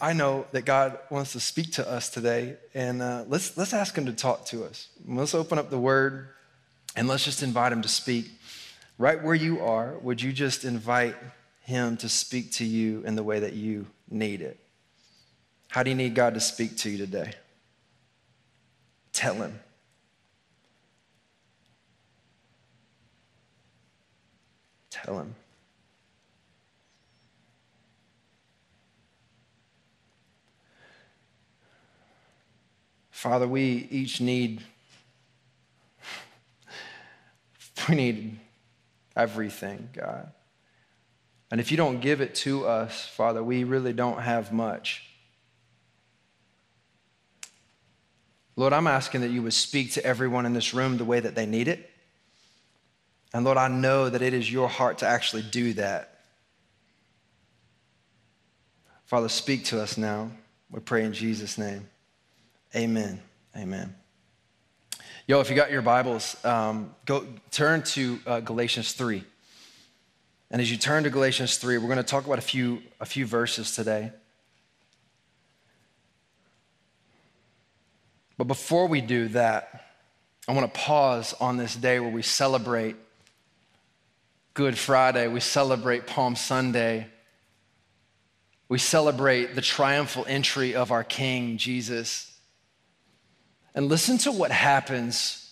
I know that God wants to speak to us today, and uh, let's, let's ask Him to talk to us. Let's open up the Word and let's just invite Him to speak. Right where you are, would you just invite Him to speak to you in the way that you need it? How do you need God to speak to you today? Tell Him. Tell Him. Father, we each need we need everything, God. And if you don't give it to us, Father, we really don't have much. Lord, I'm asking that you would speak to everyone in this room the way that they need it. And Lord, I know that it is your heart to actually do that. Father, speak to us now. We pray in Jesus' name. Amen. Amen. Yo, if you got your Bibles, um, go turn to uh, Galatians 3. And as you turn to Galatians 3, we're going to talk about a few, a few verses today. But before we do that, I want to pause on this day where we celebrate Good Friday, we celebrate Palm Sunday, we celebrate the triumphal entry of our King, Jesus. And listen to what happens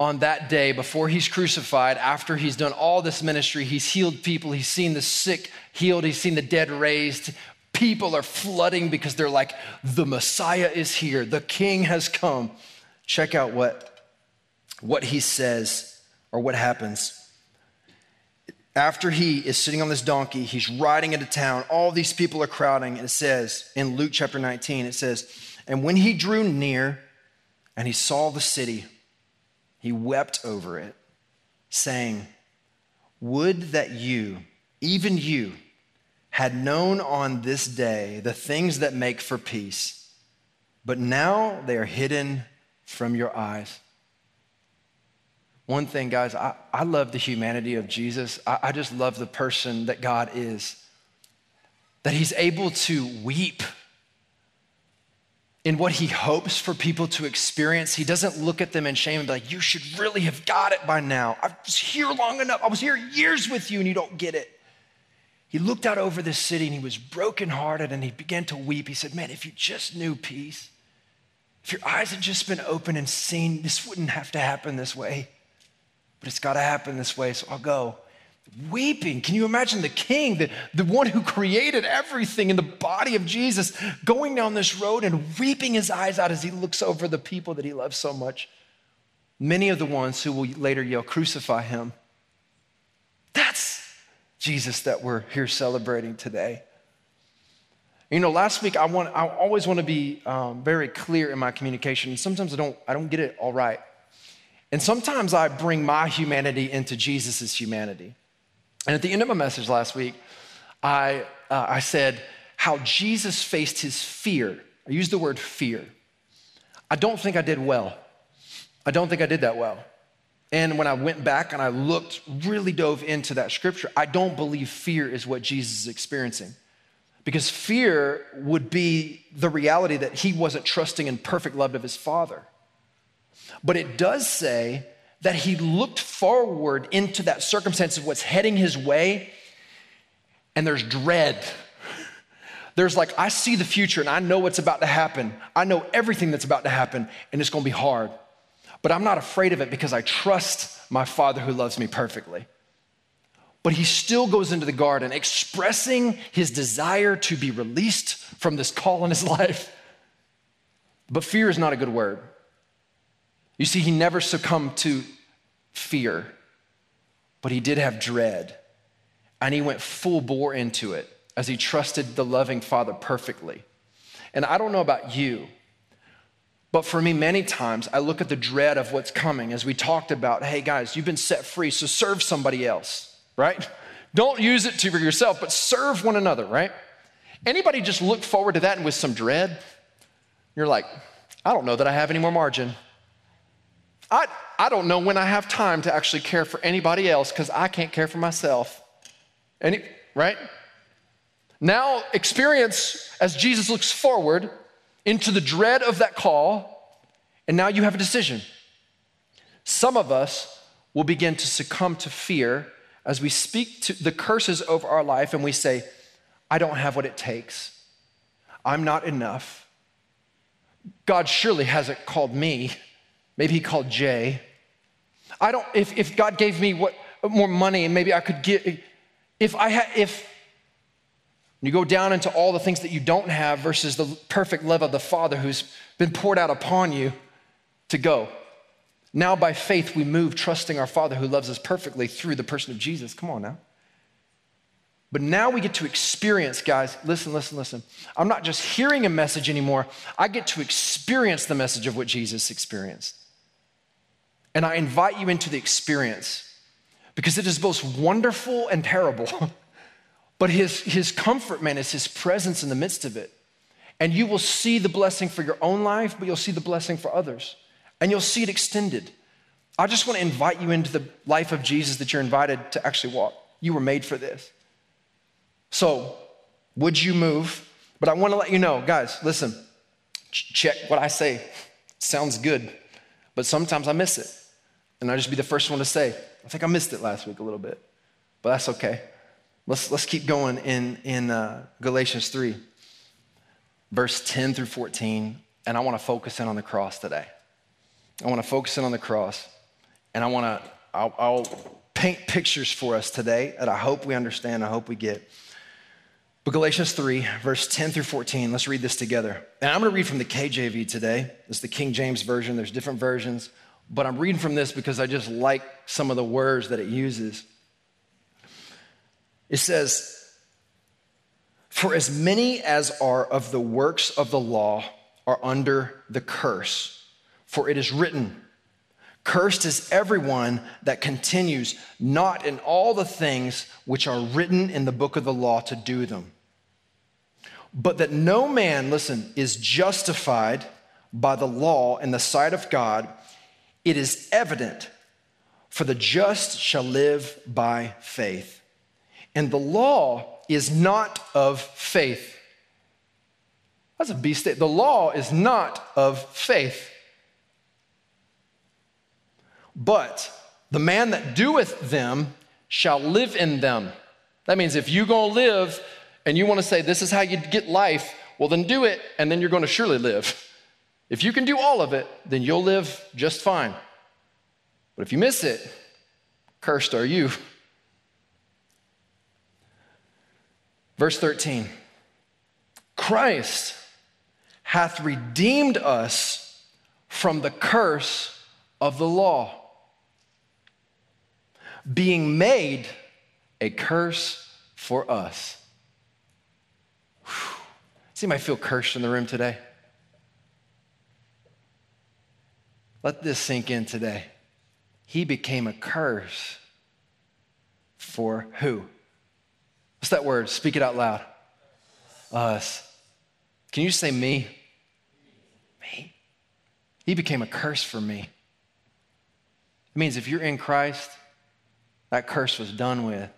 on that day before he's crucified, after he's done all this ministry. He's healed people, he's seen the sick healed, he's seen the dead raised. People are flooding because they're like, the Messiah is here, the King has come. Check out what, what he says or what happens. After he is sitting on this donkey, he's riding into town. All these people are crowding. And it says in Luke chapter 19, it says, And when he drew near, and he saw the city. He wept over it, saying, Would that you, even you, had known on this day the things that make for peace, but now they are hidden from your eyes. One thing, guys, I, I love the humanity of Jesus. I, I just love the person that God is. That he's able to weep in what he hopes for people to experience. He doesn't look at them in shame and be like, You should really have got it by now. I was here long enough. I was here years with you and you don't get it. He looked out over this city and he was brokenhearted and he began to weep. He said, Man, if you just knew peace, if your eyes had just been open and seen, this wouldn't have to happen this way. But it's got to happen this way, so I'll go weeping. Can you imagine the king, the, the one who created everything in the body of Jesus, going down this road and weeping his eyes out as he looks over the people that he loves so much? Many of the ones who will later yell, Crucify him. That's Jesus that we're here celebrating today. You know, last week I want I always want to be um, very clear in my communication. And Sometimes I don't I don't get it all right, and sometimes I bring my humanity into Jesus's humanity. And at the end of my message last week, I, uh, I said how Jesus faced his fear. I used the word fear. I don't think I did well. I don't think I did that well. And when I went back and I looked, really dove into that scripture, I don't believe fear is what Jesus is experiencing. Because fear would be the reality that he wasn't trusting in perfect love of his father. But it does say that he looked forward into that circumstance of what's heading his way, and there's dread. There's like, I see the future and I know what's about to happen. I know everything that's about to happen, and it's gonna be hard. But I'm not afraid of it because I trust my Father who loves me perfectly. But he still goes into the garden expressing his desire to be released from this call in his life. But fear is not a good word. You see, he never succumbed to fear, but he did have dread. And he went full bore into it as he trusted the loving Father perfectly. And I don't know about you, But for me, many times, I look at the dread of what's coming as we talked about hey, guys, you've been set free, so serve somebody else, right? Don't use it to for yourself, but serve one another, right? Anybody just look forward to that and with some dread? You're like, I don't know that I have any more margin. I, I don't know when I have time to actually care for anybody else because I can't care for myself. Any, right? Now, experience as Jesus looks forward into the dread of that call, and now you have a decision. Some of us will begin to succumb to fear as we speak to the curses over our life and we say, I don't have what it takes. I'm not enough. God surely hasn't called me. Maybe he called Jay. I don't, if, if God gave me what more money and maybe I could get, if I had, if you go down into all the things that you don't have versus the perfect love of the Father who's been poured out upon you to go. Now, by faith, we move trusting our Father who loves us perfectly through the person of Jesus. Come on now. But now we get to experience, guys, listen, listen, listen. I'm not just hearing a message anymore, I get to experience the message of what Jesus experienced. And I invite you into the experience because it is both wonderful and terrible. But his, his comfort, man, is his presence in the midst of it. And you will see the blessing for your own life, but you'll see the blessing for others. And you'll see it extended. I just want to invite you into the life of Jesus that you're invited to actually walk. You were made for this. So, would you move? But I want to let you know, guys, listen, check what I say. Sounds good, but sometimes I miss it. And I'll just be the first one to say, I think I missed it last week a little bit, but that's okay. Let's, let's keep going in, in uh, Galatians 3, verse 10 through 14. And I want to focus in on the cross today. I want to focus in on the cross. And I want to, I'll, I'll paint pictures for us today that I hope we understand, I hope we get. But Galatians 3, verse 10 through 14, let's read this together. And I'm going to read from the KJV today. It's the King James Version. There's different versions, but I'm reading from this because I just like some of the words that it uses. It says, For as many as are of the works of the law are under the curse, for it is written, Cursed is everyone that continues not in all the things which are written in the book of the law to do them. But that no man, listen, is justified by the law in the sight of God, it is evident, for the just shall live by faith. And the law is not of faith. That's a B state. The law is not of faith. But the man that doeth them shall live in them. That means if you're going to live and you want to say, this is how you get life, well, then do it, and then you're going to surely live. If you can do all of it, then you'll live just fine. But if you miss it, cursed are you. Verse 13 Christ hath redeemed us from the curse of the law, being made a curse for us. Whew. See, I feel cursed in the room today. Let this sink in today. He became a curse for who? What's that word? Speak it out loud. Us. Can you say me? Me. He became a curse for me. It means if you're in Christ, that curse was done with.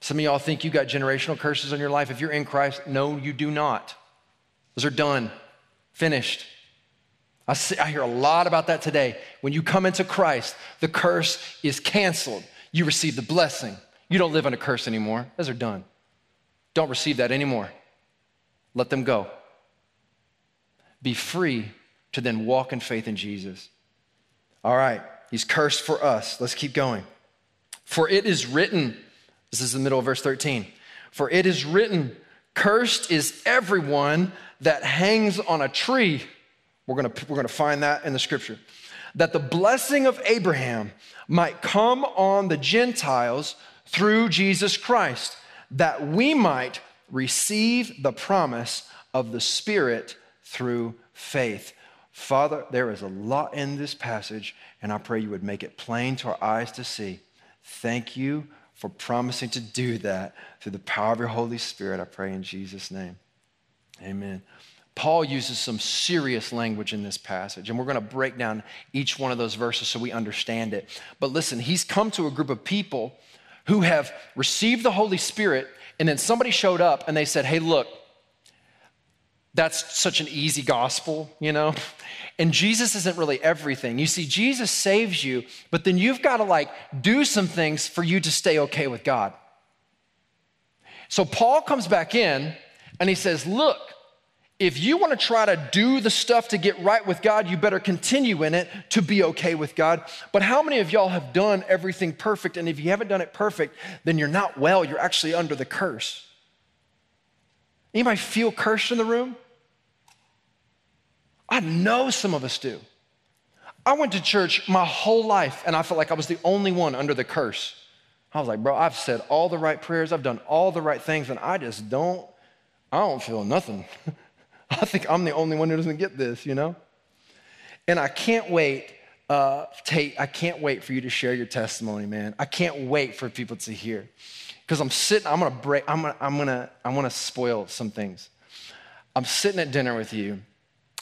Some of y'all think you got generational curses on your life. If you're in Christ, no, you do not. Those are done, finished. I, see, I hear a lot about that today. When you come into Christ, the curse is canceled. You receive the blessing. You don't live under curse anymore. Those are done. Don't receive that anymore. Let them go. Be free to then walk in faith in Jesus. All right, he's cursed for us. Let's keep going. For it is written, this is the middle of verse 13. For it is written, cursed is everyone that hangs on a tree. We're gonna, we're gonna find that in the scripture. That the blessing of Abraham might come on the Gentiles through Jesus Christ, that we might receive the promise of the Spirit through faith. Father, there is a lot in this passage, and I pray you would make it plain to our eyes to see. Thank you for promising to do that through the power of your Holy Spirit. I pray in Jesus' name. Amen. Paul uses some serious language in this passage, and we're going to break down each one of those verses so we understand it. But listen, he's come to a group of people who have received the Holy Spirit, and then somebody showed up and they said, Hey, look, that's such an easy gospel, you know? And Jesus isn't really everything. You see, Jesus saves you, but then you've got to like do some things for you to stay okay with God. So Paul comes back in and he says, Look, if you want to try to do the stuff to get right with God, you better continue in it to be okay with God. But how many of y'all have done everything perfect? And if you haven't done it perfect, then you're not well, you're actually under the curse. Anybody feel cursed in the room? I know some of us do. I went to church my whole life and I felt like I was the only one under the curse. I was like, bro, I've said all the right prayers, I've done all the right things, and I just don't, I don't feel nothing. I think I'm the only one who doesn't get this, you know? And I can't wait, uh, Tate, I can't wait for you to share your testimony, man. I can't wait for people to hear. Because I'm sitting, I'm gonna break, I'm gonna, I'm gonna, I wanna spoil some things. I'm sitting at dinner with you,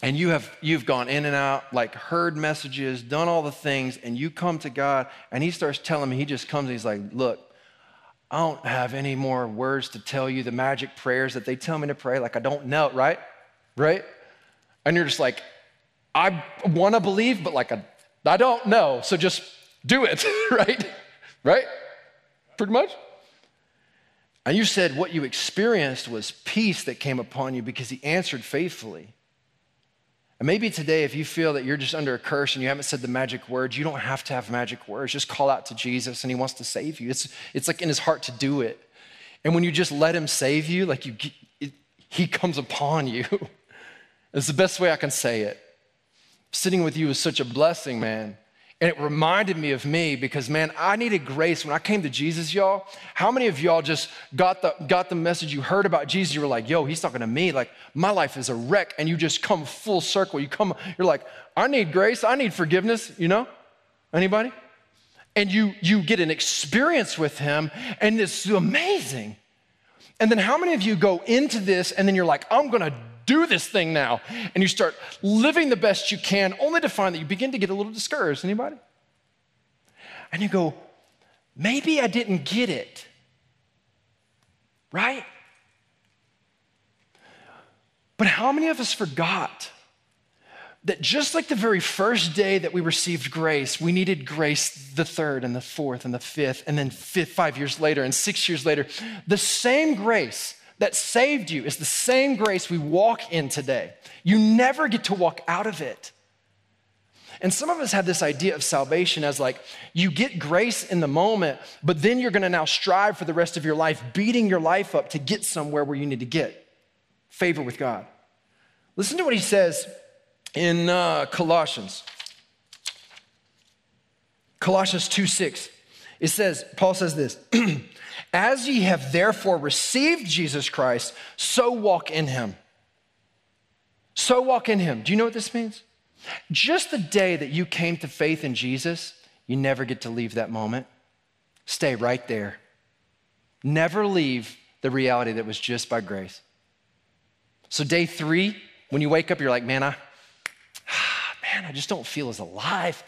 and you have you've gone in and out, like heard messages, done all the things, and you come to God, and He starts telling me, He just comes and He's like, Look, I don't have any more words to tell you the magic prayers that they tell me to pray. Like, I don't know, right? Right? And you're just like, I want to believe, but like, I, I don't know. So just do it, right? Right? Pretty much. And you said what you experienced was peace that came upon you because he answered faithfully. And maybe today, if you feel that you're just under a curse and you haven't said the magic words, you don't have to have magic words. Just call out to Jesus and he wants to save you. It's, it's like in his heart to do it. And when you just let him save you, like you, it, he comes upon you. It's the best way I can say it. Sitting with you is such a blessing, man. And it reminded me of me because, man, I needed grace when I came to Jesus, y'all. How many of y'all just got the, got the message you heard about Jesus? You were like, yo, he's talking to me. Like, my life is a wreck. And you just come full circle. You come, you're like, I need grace. I need forgiveness, you know? Anybody? And you, you get an experience with him, and it's amazing. And then how many of you go into this and then you're like, I'm gonna do this thing now. And you start living the best you can, only to find that you begin to get a little discouraged. Anybody? And you go, maybe I didn't get it. Right? But how many of us forgot that just like the very first day that we received grace, we needed grace the third and the fourth and the fifth, and then fifth, five years later and six years later, the same grace that saved you is the same grace we walk in today. You never get to walk out of it. And some of us have this idea of salvation as like you get grace in the moment, but then you're gonna now strive for the rest of your life, beating your life up to get somewhere where you need to get favor with God. Listen to what he says in uh, Colossians. Colossians 2 6. It says, Paul says this As ye have therefore received Jesus Christ, so walk in him. So walk in him. Do you know what this means? Just the day that you came to faith in Jesus, you never get to leave that moment. Stay right there. Never leave the reality that was just by grace. So, day three, when you wake up, you're like, man, I, ah, man, I just don't feel as alive.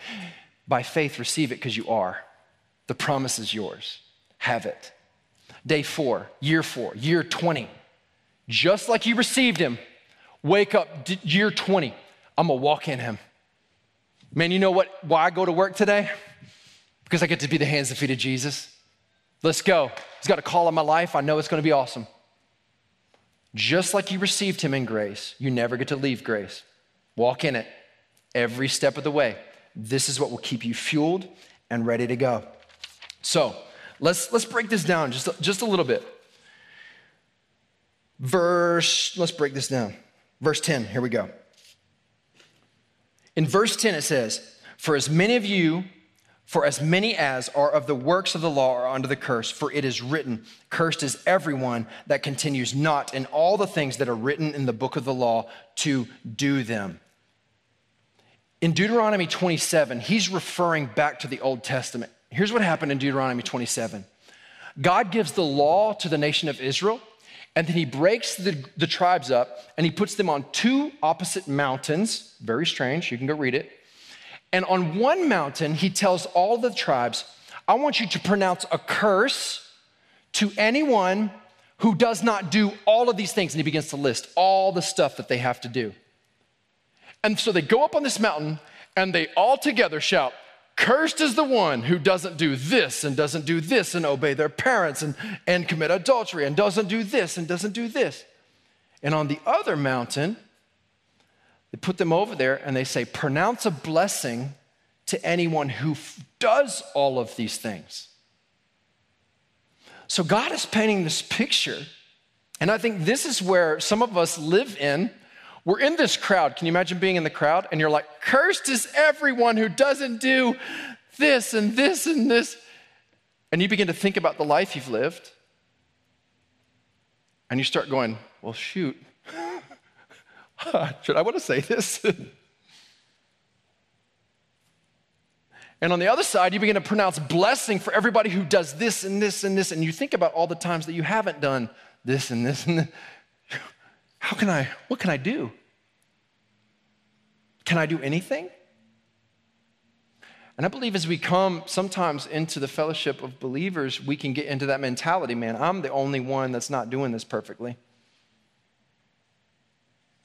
By faith, receive it because you are. The promise is yours. Have it. Day four, year four, year 20. Just like you received him, wake up year 20. I'm gonna walk in him. Man, you know what? Why I go to work today? Because I get to be the hands and feet of Jesus. Let's go. He's got a call on my life. I know it's gonna be awesome. Just like you received him in grace, you never get to leave grace. Walk in it every step of the way. This is what will keep you fueled and ready to go. So, Let's, let's break this down just, just a little bit. Verse, let's break this down. Verse 10, here we go. In verse 10, it says, For as many of you, for as many as are of the works of the law are under the curse, for it is written, Cursed is everyone that continues not in all the things that are written in the book of the law to do them. In Deuteronomy 27, he's referring back to the Old Testament. Here's what happened in Deuteronomy 27 God gives the law to the nation of Israel, and then he breaks the, the tribes up and he puts them on two opposite mountains. Very strange. You can go read it. And on one mountain, he tells all the tribes, I want you to pronounce a curse to anyone who does not do all of these things. And he begins to list all the stuff that they have to do. And so they go up on this mountain and they all together shout, Cursed is the one who doesn't do this and doesn't do this and obey their parents and, and commit adultery and doesn't do this and doesn't do this. And on the other mountain, they put them over there and they say, Pronounce a blessing to anyone who f- does all of these things. So God is painting this picture. And I think this is where some of us live in. We're in this crowd. Can you imagine being in the crowd and you're like, cursed is everyone who doesn't do this and this and this. And you begin to think about the life you've lived. And you start going, well, shoot. Should I want to say this? And on the other side, you begin to pronounce blessing for everybody who does this and this and this. And you think about all the times that you haven't done this and this and this. How can I, what can I do? Can I do anything? And I believe as we come sometimes into the fellowship of believers, we can get into that mentality man, I'm the only one that's not doing this perfectly.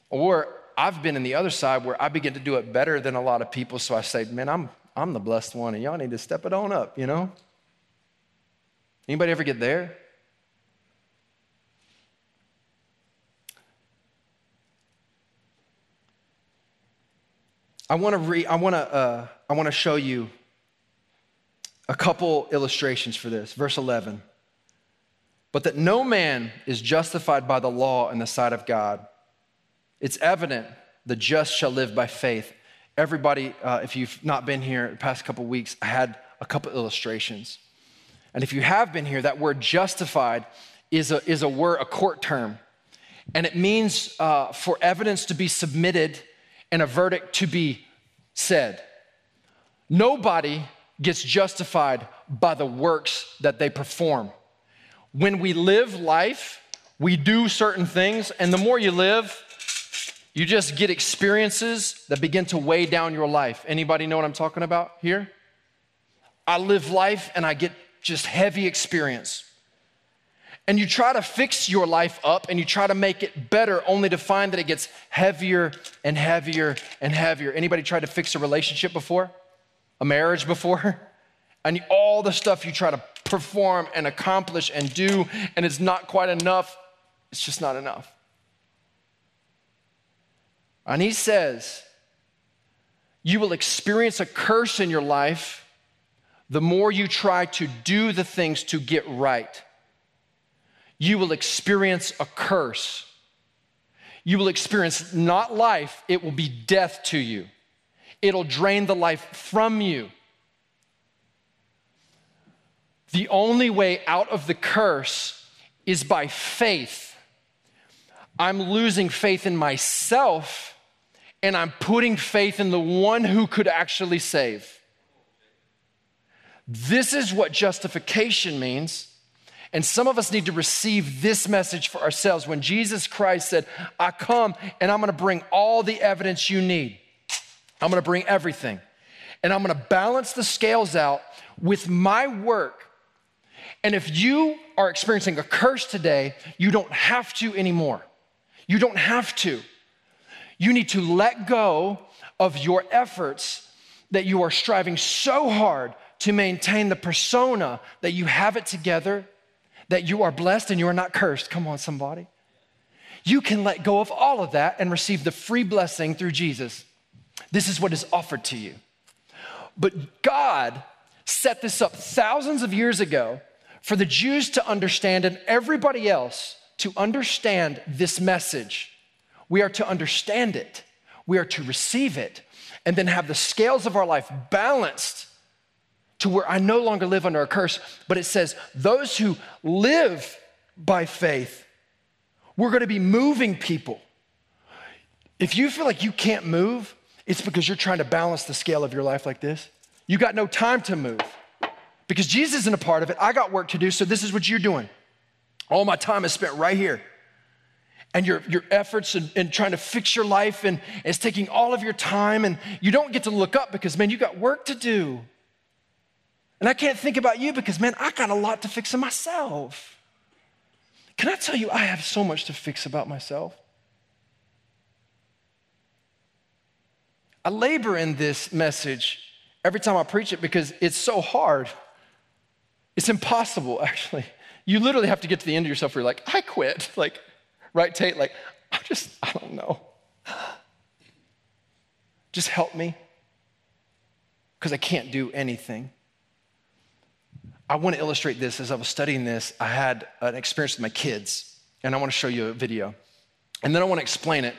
Or I've been in the other side where I begin to do it better than a lot of people, so I say, man, I'm I'm the blessed one, and y'all need to step it on up, you know? Anybody ever get there? I want to re- I want to uh, I want to show you a couple illustrations for this. Verse 11. But that no man is justified by the law in the sight of God. It's evident the just shall live by faith. Everybody, uh, if you've not been here the past couple weeks, I had a couple illustrations. And if you have been here, that word justified is a, is a word, a court term. And it means uh, for evidence to be submitted and a verdict to be said. Nobody gets justified by the works that they perform. When we live life, we do certain things, and the more you live, you just get experiences that begin to weigh down your life. Anybody know what I'm talking about here? I live life and I get just heavy experience. And you try to fix your life up and you try to make it better only to find that it gets heavier and heavier and heavier. Anybody tried to fix a relationship before? A marriage before? And all the stuff you try to perform and accomplish and do, and it's not quite enough, it's just not enough. And he says, You will experience a curse in your life the more you try to do the things to get right. You will experience a curse. You will experience not life, it will be death to you. It'll drain the life from you. The only way out of the curse is by faith. I'm losing faith in myself and I'm putting faith in the one who could actually save. This is what justification means. And some of us need to receive this message for ourselves. When Jesus Christ said, I come and I'm gonna bring all the evidence you need, I'm gonna bring everything. And I'm gonna balance the scales out with my work. And if you are experiencing a curse today, you don't have to anymore. You don't have to. You need to let go of your efforts that you are striving so hard to maintain the persona that you have it together, that you are blessed and you are not cursed. Come on, somebody. You can let go of all of that and receive the free blessing through Jesus. This is what is offered to you. But God set this up thousands of years ago for the Jews to understand and everybody else to understand this message. We are to understand it, we are to receive it, and then have the scales of our life balanced to where I no longer live under a curse. But it says, those who live by faith, we're gonna be moving people. If you feel like you can't move, It's because you're trying to balance the scale of your life like this. You got no time to move because Jesus isn't a part of it. I got work to do, so this is what you're doing. All my time is spent right here. And your, your efforts in, in trying to fix your life and it's taking all of your time, and you don't get to look up because, man, you got work to do. And I can't think about you because, man, I got a lot to fix in myself. Can I tell you, I have so much to fix about myself? I labor in this message every time I preach it because it's so hard. It's impossible, actually. You literally have to get to the end of yourself where you're like, I quit. Like, right, Tate? Like, I just, I don't know. Just help me because I can't do anything. I want to illustrate this as I was studying this. I had an experience with my kids, and I want to show you a video. And then I want to explain it.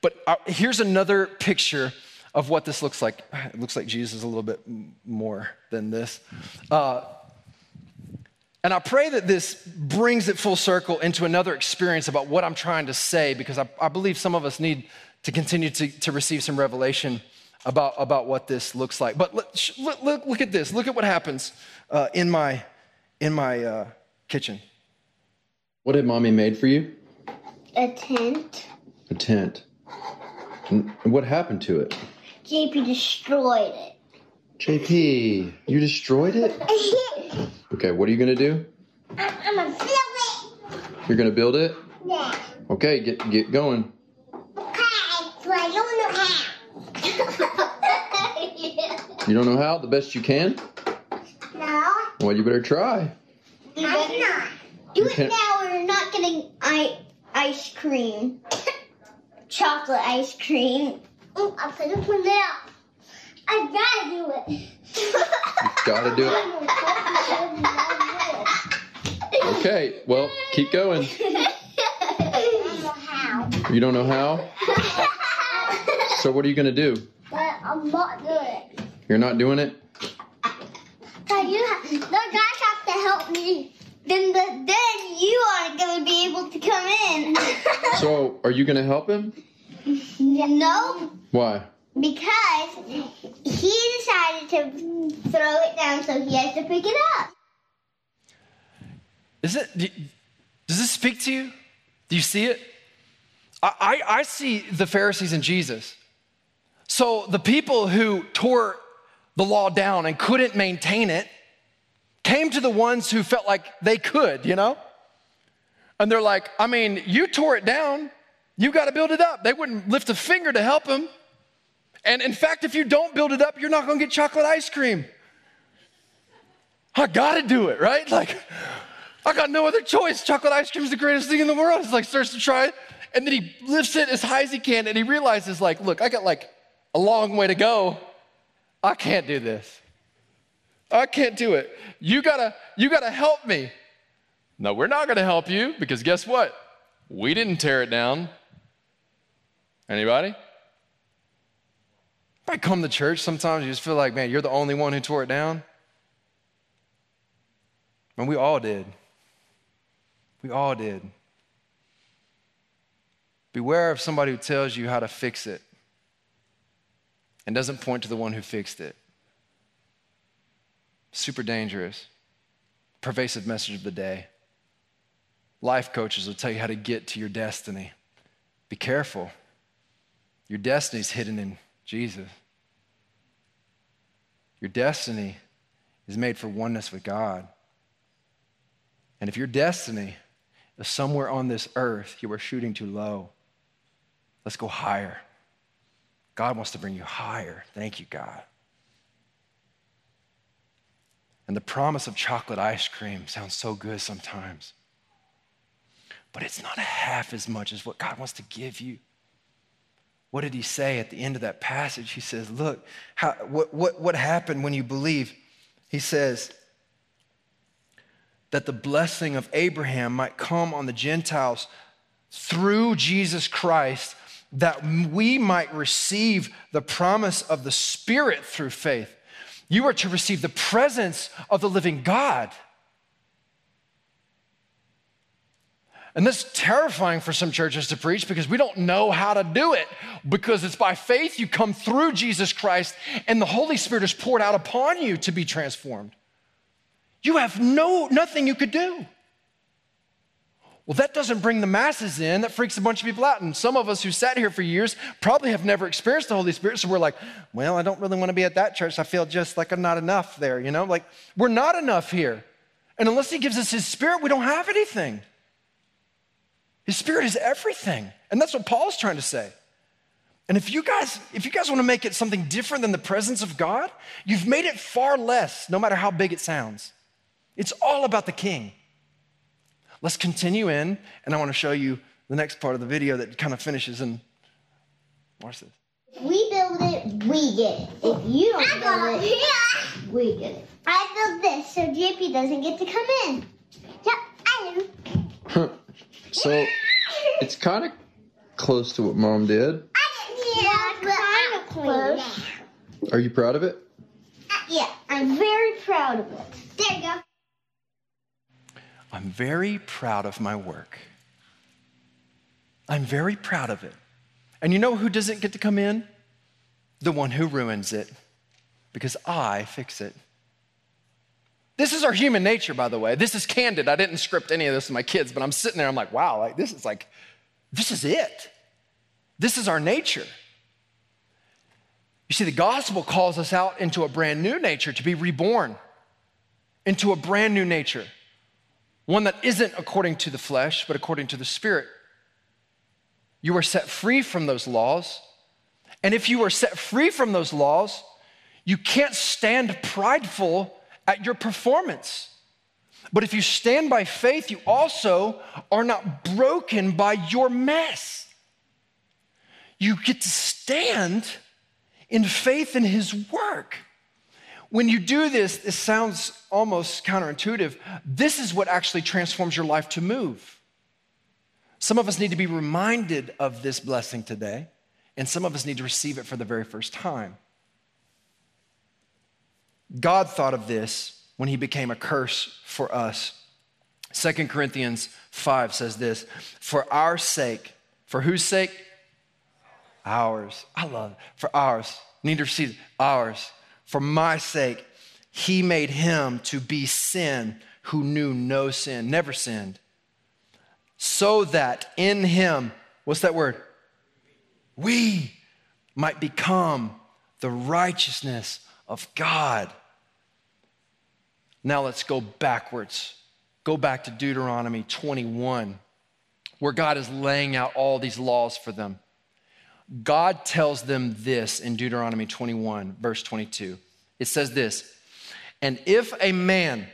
But uh, here's another picture of what this looks like. It looks like Jesus a little bit more than this. Uh, and I pray that this brings it full circle into another experience about what I'm trying to say, because I, I believe some of us need to continue to, to receive some revelation about, about what this looks like. But look, look, look at this. Look at what happens uh, in my, in my uh, kitchen. What had mommy made for you? A tent. A tent. And what happened to it? JP destroyed it. JP, you destroyed it? Okay, what are you gonna do? I'm, I'm a build it. You're gonna build it? Yeah. Okay, get get going. Okay, but I don't know how. You don't know how? The best you can? no, Well, you better try. I'm not. Do You it can't- now or you're not getting I- ice cream. Chocolate ice cream. Mm, I put it for now. I gotta do it. Gotta do it. Okay, well, keep going. I don't know how. You don't know how? So what are you gonna do? But I'm not doing it. You're not doing it? So you have, the guys have to help me. Then the then you are gonna be able to come in. So are you gonna help him? no, Why? because he decided to throw it down, so he has to pick it up. Is it, does this speak to you? Do you see it? I, I, I see the Pharisees and Jesus. So the people who tore the law down and couldn't maintain it came to the ones who felt like they could, you know? And they're like, I mean, you tore it down, you got to build it up. They wouldn't lift a finger to help him. And in fact, if you don't build it up, you're not going to get chocolate ice cream. I got to do it, right? Like, I got no other choice. Chocolate ice cream is the greatest thing in the world. He's like, starts to try it. And then he lifts it as high as he can and he realizes, like, look, I got like a long way to go. I can't do this. I can't do it. You gotta, you gotta help me. No, we're not gonna help you because guess what? We didn't tear it down. Anybody? If I come to church sometimes, you just feel like, man, you're the only one who tore it down. And we all did. We all did. Beware of somebody who tells you how to fix it and doesn't point to the one who fixed it. Super dangerous. Pervasive message of the day. Life coaches will tell you how to get to your destiny. Be careful. Your destiny is hidden in Jesus. Your destiny is made for oneness with God. And if your destiny is somewhere on this earth, you are shooting too low. Let's go higher. God wants to bring you higher. Thank you, God. And the promise of chocolate ice cream sounds so good sometimes, but it's not half as much as what God wants to give you. What did he say at the end of that passage? He says, Look, how, what, what, what happened when you believe? He says, that the blessing of Abraham might come on the Gentiles through Jesus Christ, that we might receive the promise of the Spirit through faith. You are to receive the presence of the living God. And that's terrifying for some churches to preach because we don't know how to do it. Because it's by faith you come through Jesus Christ and the Holy Spirit is poured out upon you to be transformed. You have no nothing you could do. Well, that doesn't bring the masses in. That freaks a bunch of people out. And some of us who sat here for years probably have never experienced the Holy Spirit. So we're like, well, I don't really want to be at that church. I feel just like I'm not enough there, you know? Like, we're not enough here. And unless He gives us His Spirit, we don't have anything. His Spirit is everything. And that's what Paul's trying to say. And if you guys, if you guys want to make it something different than the presence of God, you've made it far less, no matter how big it sounds. It's all about the King. Let's continue in, and I want to show you the next part of the video that kind of finishes and watch this. If we build it, we get it. If you don't build it, yeah. we get it. I built this so JP doesn't get to come in. Yep, I am. So it's kind of close to what mom did. I didn't yeah, kind of close. Are you proud of it? Uh, yeah, I'm very proud of it. There you go. I'm very proud of my work. I'm very proud of it. And you know who doesn't get to come in? The one who ruins it, because I fix it. This is our human nature, by the way. This is candid. I didn't script any of this with my kids, but I'm sitting there, I'm like, wow, like this is like, this is it. This is our nature. You see, the gospel calls us out into a brand new nature to be reborn, into a brand new nature one that isn't according to the flesh, but according to the Spirit. You are set free from those laws. And if you are set free from those laws, you can't stand prideful at your performance. But if you stand by faith, you also are not broken by your mess. You get to stand in faith in His work. When you do this, this sounds almost counterintuitive. This is what actually transforms your life to move. Some of us need to be reminded of this blessing today, and some of us need to receive it for the very first time. God thought of this when he became a curse for us. 2 Corinthians 5 says this For our sake, for whose sake? Ours. I love it. For ours. Need to receive it. ours for my sake, he made him to be sin who knew no sin, never sinned, so that in him, what's that word? We might become the righteousness of God. Now let's go backwards. Go back to Deuteronomy 21, where God is laying out all these laws for them. God tells them this in Deuteronomy 21, verse 22. It says this And if a man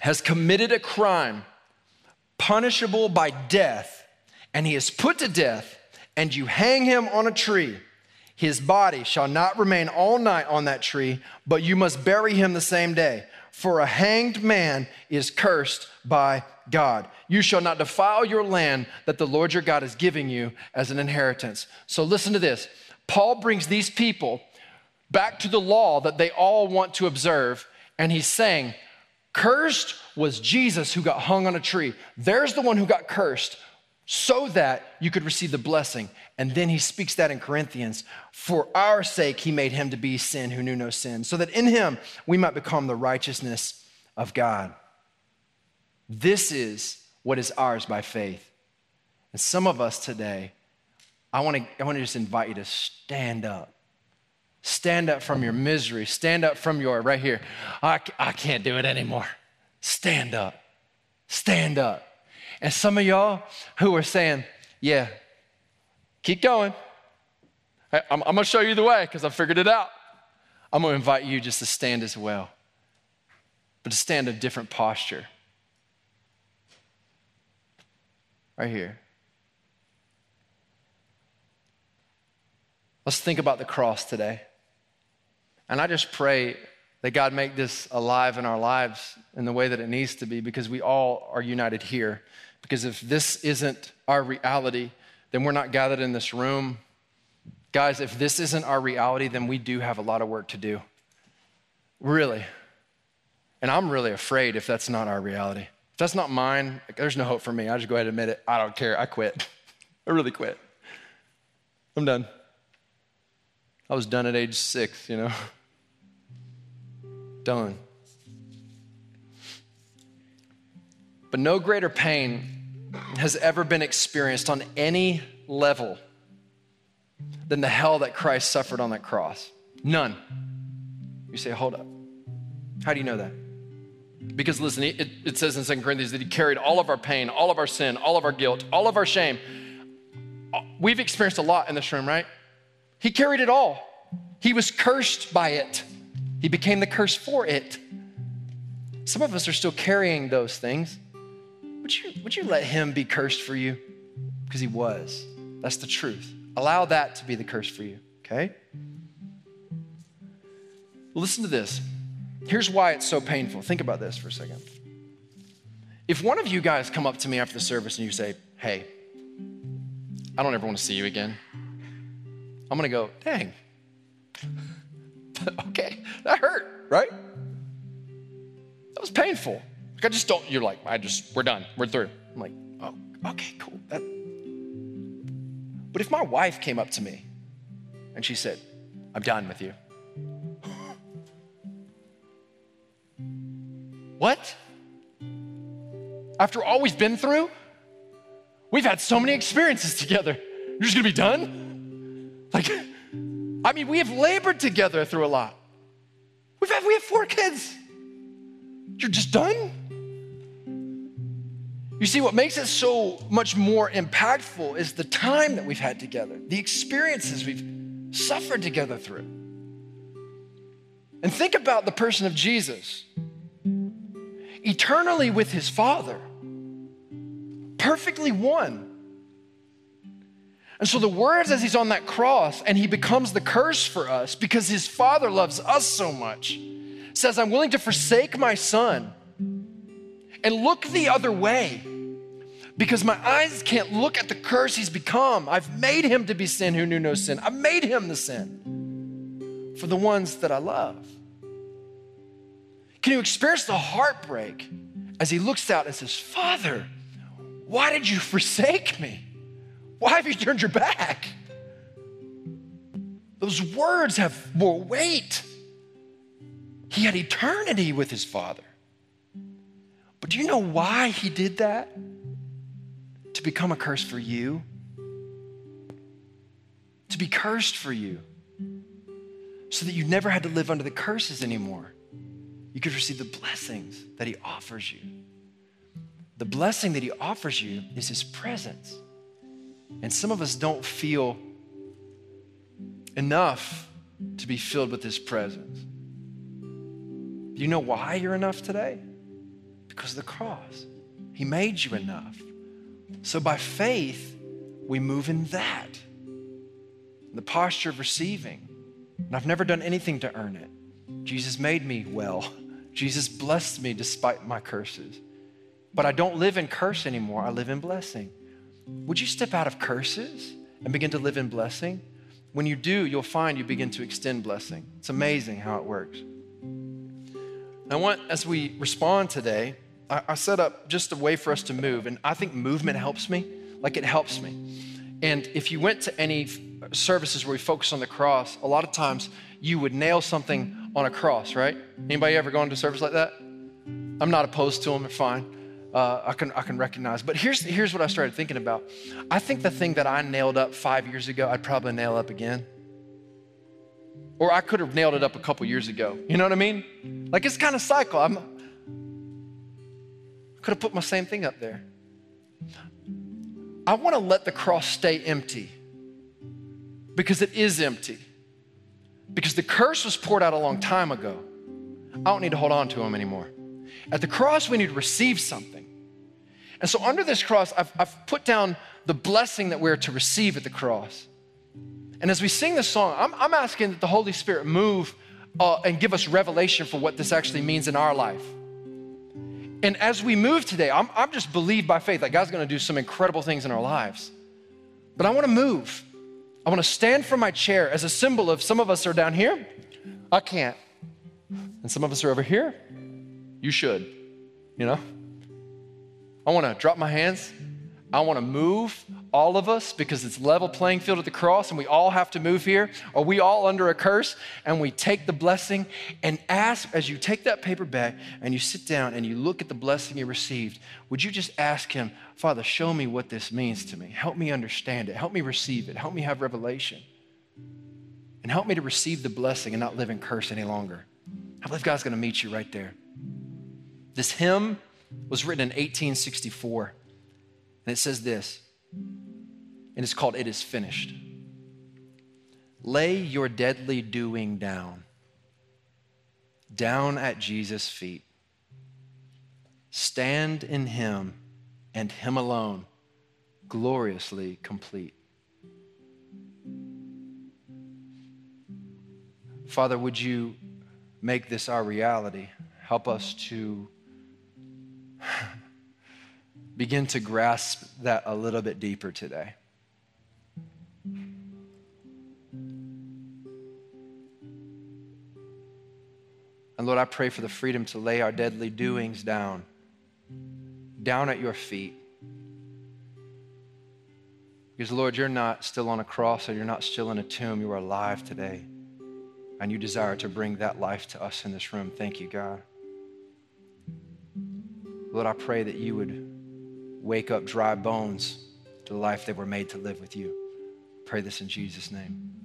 has committed a crime punishable by death, and he is put to death, and you hang him on a tree, his body shall not remain all night on that tree, but you must bury him the same day. For a hanged man is cursed by God. You shall not defile your land that the Lord your God is giving you as an inheritance. So listen to this. Paul brings these people back to the law that they all want to observe, and he's saying, Cursed was Jesus who got hung on a tree. There's the one who got cursed so that you could receive the blessing. And then he speaks that in Corinthians. For our sake, he made him to be sin who knew no sin, so that in him we might become the righteousness of God. This is what is ours by faith. And some of us today, I want to, I want to just invite you to stand up. Stand up from your misery. Stand up from your, right here, I, I can't do it anymore. Stand up. Stand up. And some of y'all who are saying, yeah, keep going. I'm, I'm going to show you the way because I figured it out. I'm going to invite you just to stand as well, but to stand a different posture. Right here. Let's think about the cross today. And I just pray that God make this alive in our lives in the way that it needs to be because we all are united here. Because if this isn't our reality, then we're not gathered in this room. Guys, if this isn't our reality, then we do have a lot of work to do. Really. And I'm really afraid if that's not our reality. If that's not mine, there's no hope for me. I just go ahead and admit it. I don't care. I quit. I really quit. I'm done. I was done at age six, you know. Done. But no greater pain has ever been experienced on any level than the hell that Christ suffered on that cross. None. You say, hold up. How do you know that? Because listen, it, it says in 2 Corinthians that he carried all of our pain, all of our sin, all of our guilt, all of our shame. Uh, we've experienced a lot in this room, right? He carried it all. He was cursed by it. He became the curse for it. Some of us are still carrying those things. Would you, would you let him be cursed for you? Because he was. That's the truth. Allow that to be the curse for you, okay? Listen to this. Here's why it's so painful. Think about this for a second. If one of you guys come up to me after the service and you say, Hey, I don't ever want to see you again, I'm going to go, Dang. okay, that hurt, right? That was painful. Like, I just don't, you're like, I just, we're done, we're through. I'm like, Oh, okay, cool. That, but if my wife came up to me and she said, I'm done with you. What? After all we've been through? We've had so many experiences together. You're just gonna be done? Like, I mean, we have labored together through a lot. We've had, we have four kids. You're just done? You see, what makes it so much more impactful is the time that we've had together, the experiences we've suffered together through. And think about the person of Jesus eternally with his Father, perfectly one. And so the words as he's on that cross and he becomes the curse for us because his Father loves us so much says, I'm willing to forsake my son and look the other way because my eyes can't look at the curse he's become. I've made him to be sin who knew no sin. I've made him the sin for the ones that I love. Can you experience the heartbreak as he looks out and says, Father, why did you forsake me? Why have you turned your back? Those words have more weight. He had eternity with his Father. But do you know why he did that? To become a curse for you. To be cursed for you. So that you never had to live under the curses anymore you could receive the blessings that He offers you. The blessing that He offers you is His presence. And some of us don't feel enough to be filled with His presence. Do you know why you're enough today? Because of the cross. He made you enough. So by faith, we move in that. The posture of receiving. And I've never done anything to earn it. Jesus made me well. Jesus blessed me despite my curses. But I don't live in curse anymore, I live in blessing. Would you step out of curses and begin to live in blessing? When you do, you'll find you begin to extend blessing. It's amazing how it works. I want, as we respond today, I, I set up just a way for us to move, and I think movement helps me. Like it helps me. And if you went to any services where we focus on the cross, a lot of times you would nail something on a cross, right? Anybody ever gone to service like that? I'm not opposed to them, they're fine. Uh, I, can, I can recognize. But here's, here's what I started thinking about. I think the thing that I nailed up five years ago, I'd probably nail up again. Or I could have nailed it up a couple years ago. You know what I mean? Like it's kind of cycle. I'm, could have put my same thing up there. I want to let the cross stay empty because it is empty because the curse was poured out a long time ago. I don't need to hold on to them anymore. At the cross, we need to receive something. And so, under this cross, I've, I've put down the blessing that we're to receive at the cross. And as we sing this song, I'm, I'm asking that the Holy Spirit move uh, and give us revelation for what this actually means in our life. And as we move today, I'm, I'm just believed by faith that God's gonna do some incredible things in our lives. But I wanna move. I want to stand from my chair as a symbol of some of us are down here. I can't. And some of us are over here. You should, you know? I want to drop my hands. I want to move all of us because it's level playing field at the cross and we all have to move here. Are we all under a curse? And we take the blessing and ask, as you take that paper back and you sit down and you look at the blessing you received, would you just ask Him, Father, show me what this means to me? Help me understand it. Help me receive it. Help me have revelation. And help me to receive the blessing and not live in curse any longer. I believe God's going to meet you right there. This hymn was written in 1864. And it says this, and it's called It Is Finished. Lay your deadly doing down, down at Jesus' feet. Stand in Him and Him alone, gloriously complete. Father, would you make this our reality? Help us to begin to grasp that a little bit deeper today. And Lord, I pray for the freedom to lay our deadly doings down, down at your feet. Because, Lord, you're not still on a cross or you're not still in a tomb. You are alive today. And you desire to bring that life to us in this room. Thank you, God. Lord, I pray that you would wake up dry bones to the life they were made to live with you. Pray this in Jesus' name.